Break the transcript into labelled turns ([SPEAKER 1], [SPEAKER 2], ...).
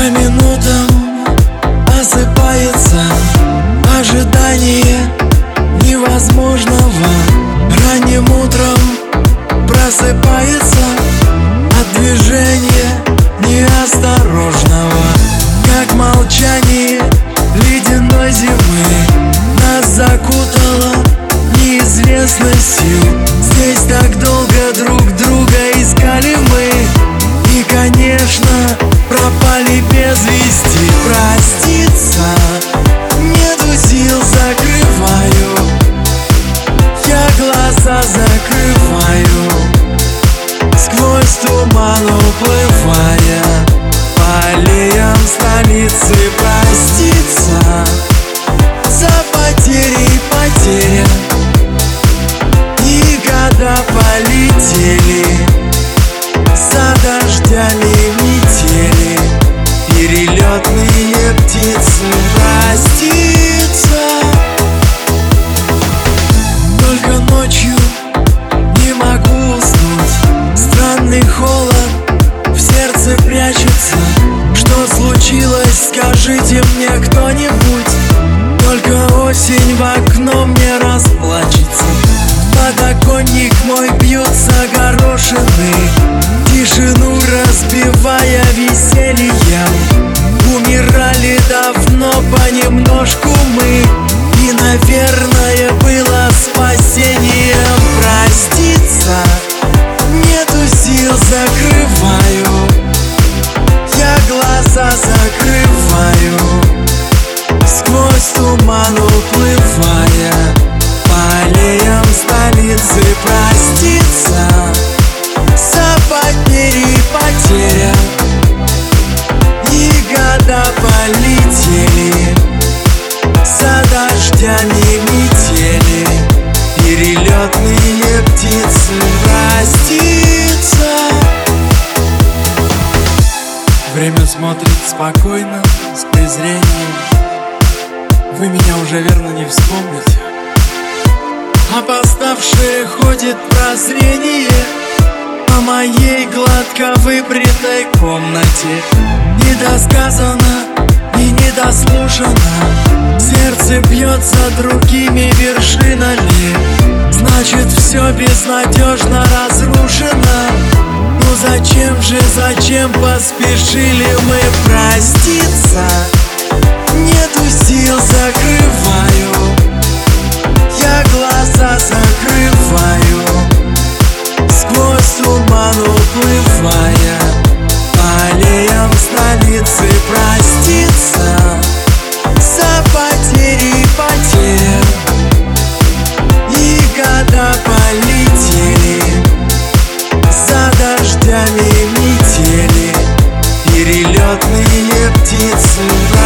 [SPEAKER 1] По минутам осыпается. Ожидание невозможного. Ранним утром просыпается от движения неосторожного. Как молчание ледяной зимы Нас закутало неизвестностью. Здесь так долго Сквозь туман уплывая сердце прячется. Что случилось, скажите мне кто-нибудь. Только осень в окно мне расплачется. Подоконник мой бьются горошины. Тишину разбивая весельем Умирали давно понемножку мы закрываю Сквозь туман уплывая По аллеям столицы проститься За потери потеря И года полетели За дождями метели Перелетные птицы проститься Время смотрит спокойно, с презрением. Вы меня уже верно не вспомните. Опоставшее ходит прозрение По моей гладко выбритой комнате. Недосказано и недослушано. Сердце бьется другими вершинами. Значит все безнадежно разрушено Зачем же, зачем поспешили мы проститься птицы